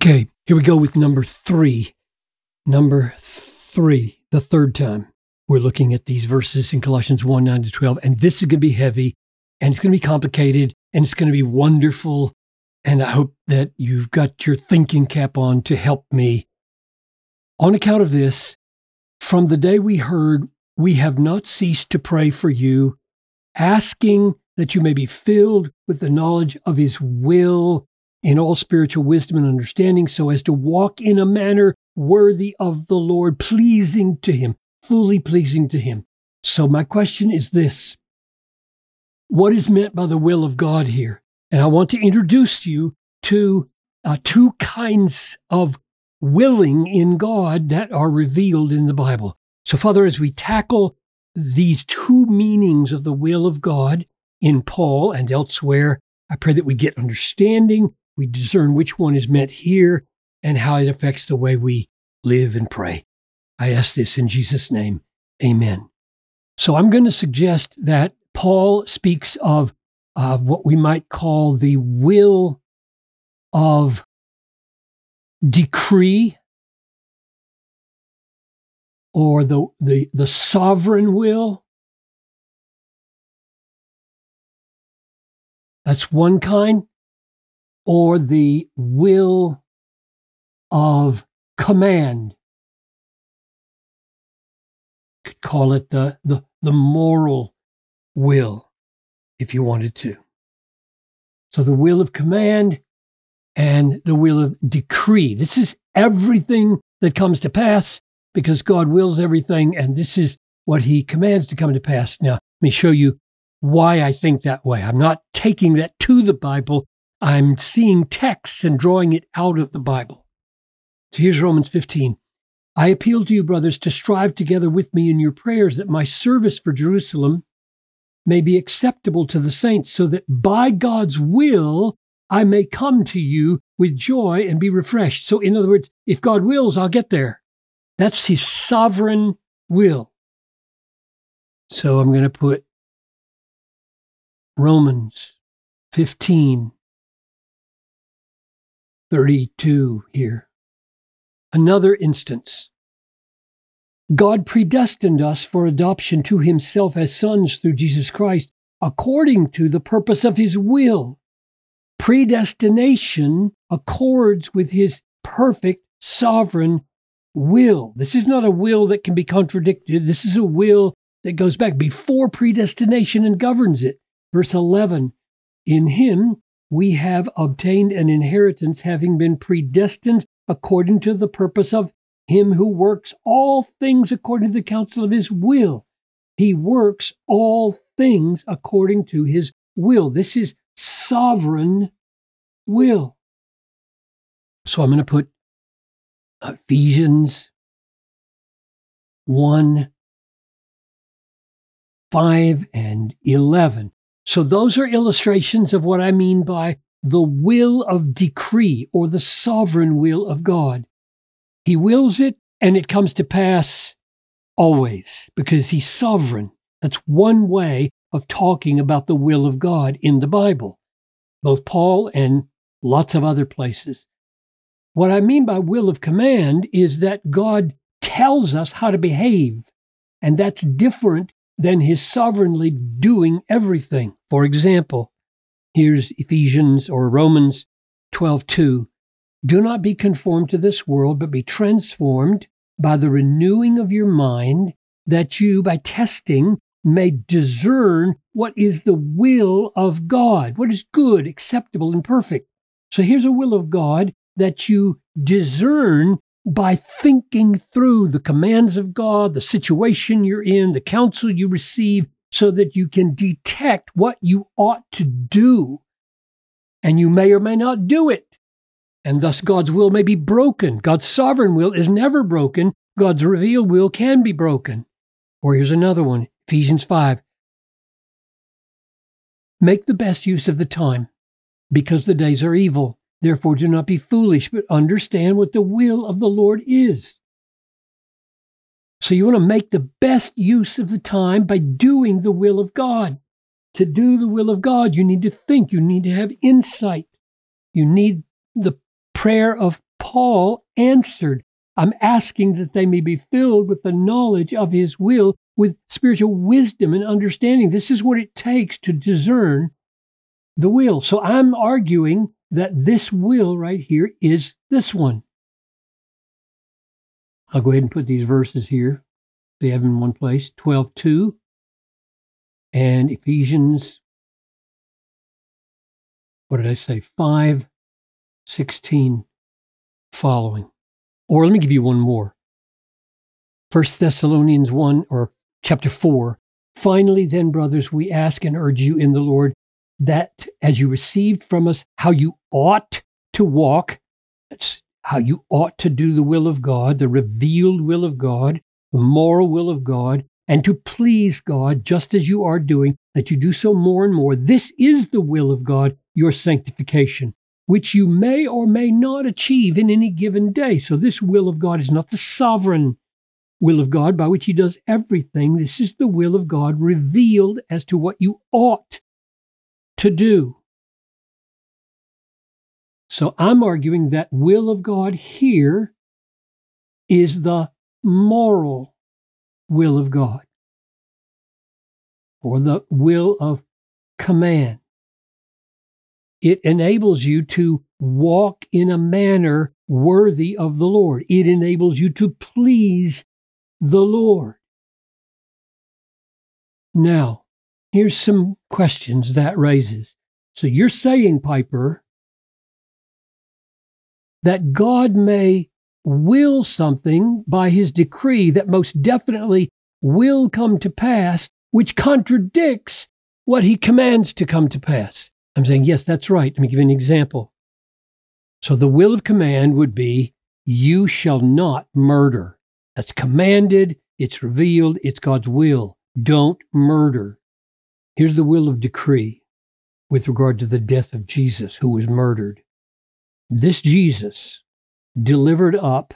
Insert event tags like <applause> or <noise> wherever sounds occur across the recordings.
Okay, here we go with number three. Number three, the third time we're looking at these verses in Colossians 1 9 to 12. And this is going to be heavy and it's going to be complicated and it's going to be wonderful. And I hope that you've got your thinking cap on to help me. On account of this, from the day we heard, we have not ceased to pray for you, asking that you may be filled with the knowledge of his will in all spiritual wisdom and understanding, so as to walk in a manner worthy of the Lord, pleasing to him, fully pleasing to him. So, my question is this What is meant by the will of God here? And I want to introduce you to uh, two kinds of willing in God that are revealed in the Bible. So, Father, as we tackle these two meanings of the will of God in Paul and elsewhere, I pray that we get understanding, we discern which one is meant here, and how it affects the way we live and pray. I ask this in Jesus' name. Amen. So I'm going to suggest that Paul speaks of uh, what we might call the will of decree or the, the, the sovereign will. That's one kind. Or the will of command. Could call it the, the, the moral will, if you wanted to. So the will of command and the will of decree. This is everything that comes to pass because God wills everything, and this is what He commands to come to pass. Now, let me show you why I think that way. I'm not taking that to the Bible, I'm seeing texts and drawing it out of the Bible. So here's Romans 15. I appeal to you, brothers, to strive together with me in your prayers that my service for Jerusalem may be acceptable to the saints, so that by God's will I may come to you with joy and be refreshed. So, in other words, if God wills, I'll get there. That's his sovereign will. So I'm going to put Romans 15, 32 here. Another instance. God predestined us for adoption to himself as sons through Jesus Christ, according to the purpose of his will. Predestination accords with his perfect sovereign will. This is not a will that can be contradicted. This is a will that goes back before predestination and governs it. Verse 11 In him we have obtained an inheritance, having been predestined according to the purpose of him who works all things according to the counsel of his will. He works all things according to his will. This is sovereign will. So I'm going to put Ephesians 1 5 and 11. So those are illustrations of what I mean by the will of decree or the sovereign will of God. He wills it and it comes to pass always because he's sovereign. That's one way of talking about the will of God in the Bible, both Paul and lots of other places. What I mean by will of command is that God tells us how to behave, and that's different than his sovereignly doing everything. For example, here's Ephesians or Romans 12:2. Do not be conformed to this world, but be transformed by the renewing of your mind, that you, by testing, may discern what is the will of God, what is good, acceptable, and perfect. So here's a will of God that you discern by thinking through the commands of God, the situation you're in, the counsel you receive, so that you can detect what you ought to do. And you may or may not do it. And thus God's will may be broken. God's sovereign will is never broken. God's revealed will can be broken. Or here's another one Ephesians 5. Make the best use of the time, because the days are evil. Therefore, do not be foolish, but understand what the will of the Lord is. So, you want to make the best use of the time by doing the will of God. To do the will of God, you need to think, you need to have insight, you need the prayer of Paul answered, I'm asking that they may be filled with the knowledge of his will, with spiritual wisdom and understanding. This is what it takes to discern the will. So I'm arguing that this will right here is this one. I'll go ahead and put these verses here. They have them in one place 12 2 and Ephesians, what did I say? 5 16 following. Or let me give you one more. First Thessalonians 1 or chapter 4. Finally, then, brothers, we ask and urge you in the Lord that as you received from us how you ought to walk, that's how you ought to do the will of God, the revealed will of God, the moral will of God, and to please God just as you are doing, that you do so more and more. This is the will of God, your sanctification, which you may or may not achieve in any given day. So, this will of God is not the sovereign will of God by which He does everything. This is the will of God revealed as to what you ought to do. So, I'm arguing that will of God here is the moral will of God or the will of command. It enables you to walk in a manner worthy of the Lord. It enables you to please the Lord. Now, here's some questions that raises. So you're saying, Piper, that God may will something by his decree that most definitely will come to pass, which contradicts what he commands to come to pass. I'm saying, yes, that's right. Let me give you an example. So the will of command would be, you shall not murder. That's commanded, it's revealed, it's God's will. Don't murder. Here's the will of decree with regard to the death of Jesus, who was murdered. This Jesus delivered up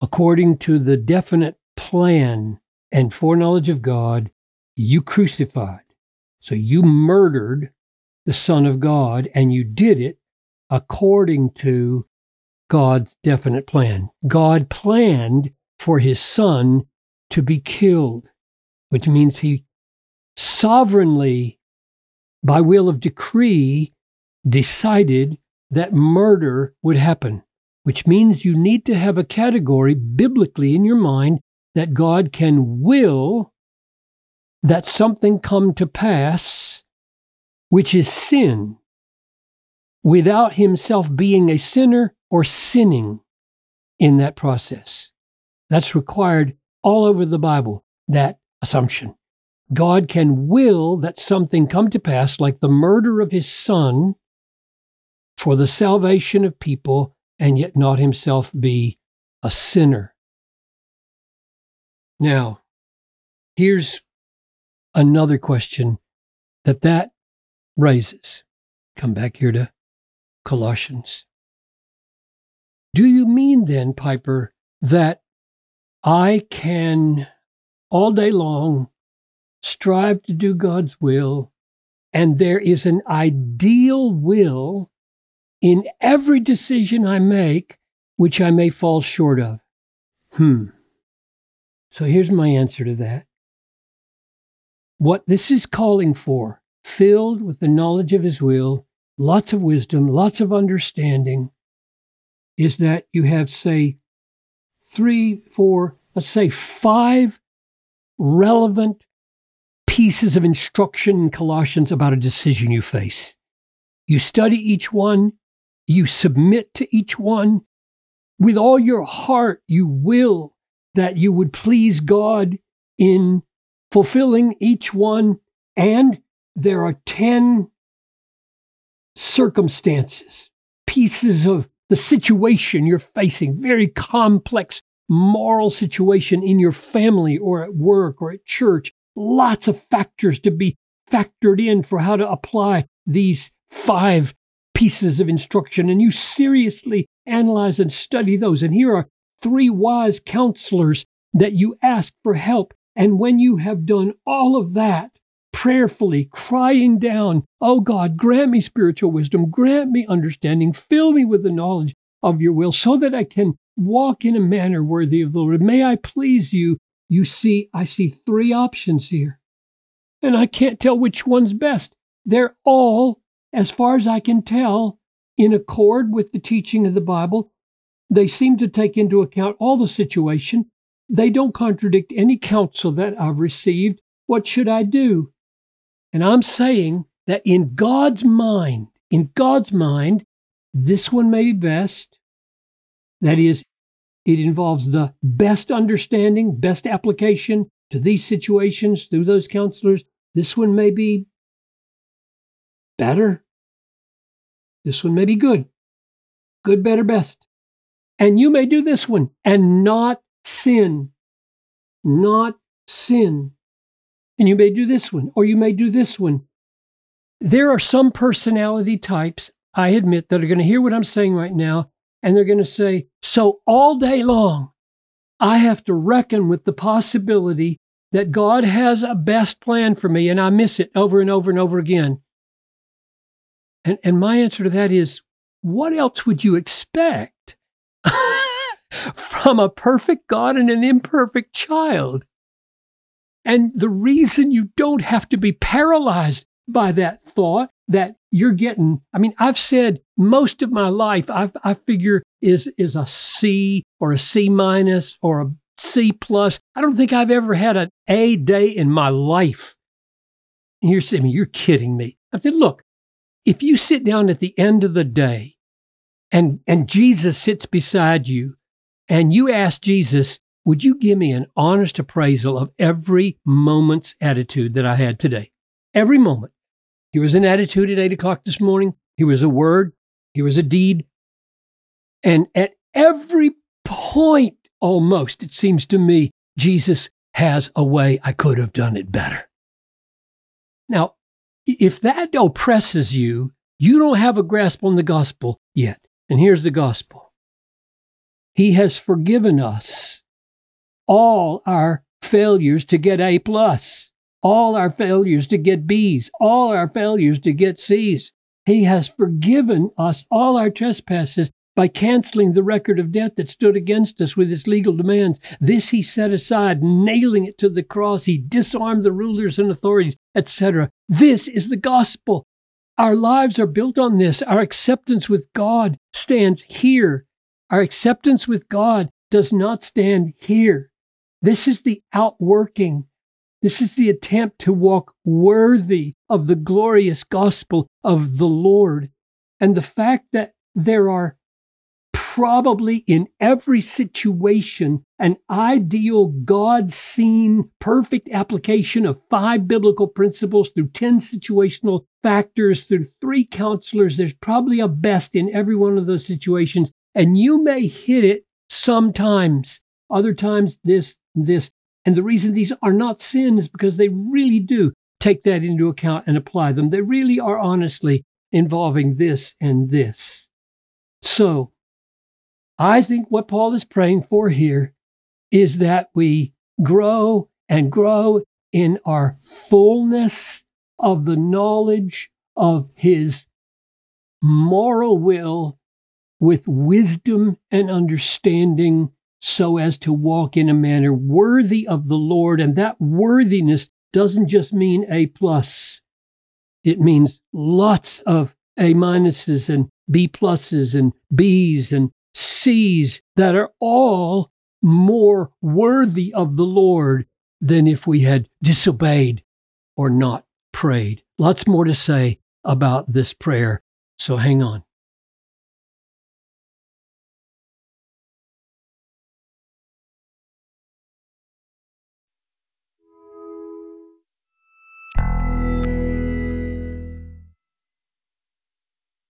according to the definite plan and foreknowledge of God, you crucified. So you murdered the Son of God, and you did it according to God's definite plan. God planned for his Son to be killed, which means he sovereignly, by will of decree, decided that murder would happen, which means you need to have a category biblically in your mind that God can will that something come to pass, which is sin, without himself being a sinner or sinning in that process. That's required all over the Bible, that assumption. God can will that something come to pass, like the murder of his son, for the salvation of people, and yet not himself be a sinner. Now, here's another question that that raises. Come back here to Colossians. Do you mean then, Piper, that I can all day long strive to do God's will, and there is an ideal will in every decision I make which I may fall short of? Hmm. So here's my answer to that. What this is calling for, filled with the knowledge of His will, lots of wisdom, lots of understanding, is that you have, say, three, four, let's say five relevant pieces of instruction in Colossians about a decision you face. You study each one, you submit to each one. With all your heart, you will that you would please God in fulfilling each one. And there are 10 circumstances, pieces of the situation you're facing, very complex moral situation in your family or at work or at church. Lots of factors to be factored in for how to apply these five pieces of instruction. And you seriously analyze and study those. And here are three wise counselors that you ask for help. And when you have done all of that, prayerfully crying down, Oh God, grant me spiritual wisdom, grant me understanding, fill me with the knowledge of your will so that I can walk in a manner worthy of the Lord. May I please you. You see, I see three options here, and I can't tell which one's best. They're all, as far as I can tell, in accord with the teaching of the Bible. They seem to take into account all the situation. They don't contradict any counsel that I've received. What should I do? And I'm saying that in God's mind, in God's mind, this one may be best. That is, it involves the best understanding, best application to these situations through those counselors. This one may be better. This one may be good. Good, better, best. And you may do this one and not sin. Not sin. And you may do this one, or you may do this one. There are some personality types, I admit, that are going to hear what I'm saying right now, and they're going to say, So all day long, I have to reckon with the possibility that God has a best plan for me, and I miss it over and over and over again. And, and my answer to that is, what else would you expect <laughs> from a perfect God and an imperfect child? And the reason you don't have to be paralyzed by that thought that you're getting, I mean, I've said most of my life, I've, I figure is, is a C or a C minus or a C plus. I don't think I've ever had an A day in my life. And you're saying, you're kidding me. I said, look, if you sit down at the end of the day and, and Jesus sits beside you and you ask Jesus, would you give me an honest appraisal of every moment's attitude that I had today? Every moment. Here was an attitude at eight o'clock this morning. Here was a word. Here was a deed. And at every point, almost, it seems to me, Jesus has a way I could have done it better. Now, if that oppresses you, you don't have a grasp on the gospel yet. And here's the gospel He has forgiven us all our failures to get A, plus, all our failures to get B's, all our failures to get C's. He has forgiven us all our trespasses by canceling the record of debt that stood against us with its legal demands. This he set aside, nailing it to the cross. He disarmed the rulers and authorities, etc. This is the gospel. Our lives are built on this. Our acceptance with God stands here. Our acceptance with God does not stand here. This is the outworking. This is the attempt to walk worthy of the glorious gospel of the Lord. And the fact that there are probably in every situation an ideal God seen perfect application of five biblical principles through 10 situational factors through three counselors. There's probably a best in every one of those situations. And you may hit it sometimes, other times this, this. And the reason these are not sin is because they really do take that into account and apply them. They really are honestly involving this and this. So, I think what Paul is praying for here is that we grow and grow in our fullness of the knowledge of his moral will with wisdom and understanding so as to walk in a manner worthy of the Lord. And that worthiness doesn't just mean A plus. It means lots of A minuses and B pluses and Bs and C's that are all more worthy of the Lord than if we had disobeyed or not prayed. Lots more to say about this prayer, so hang on.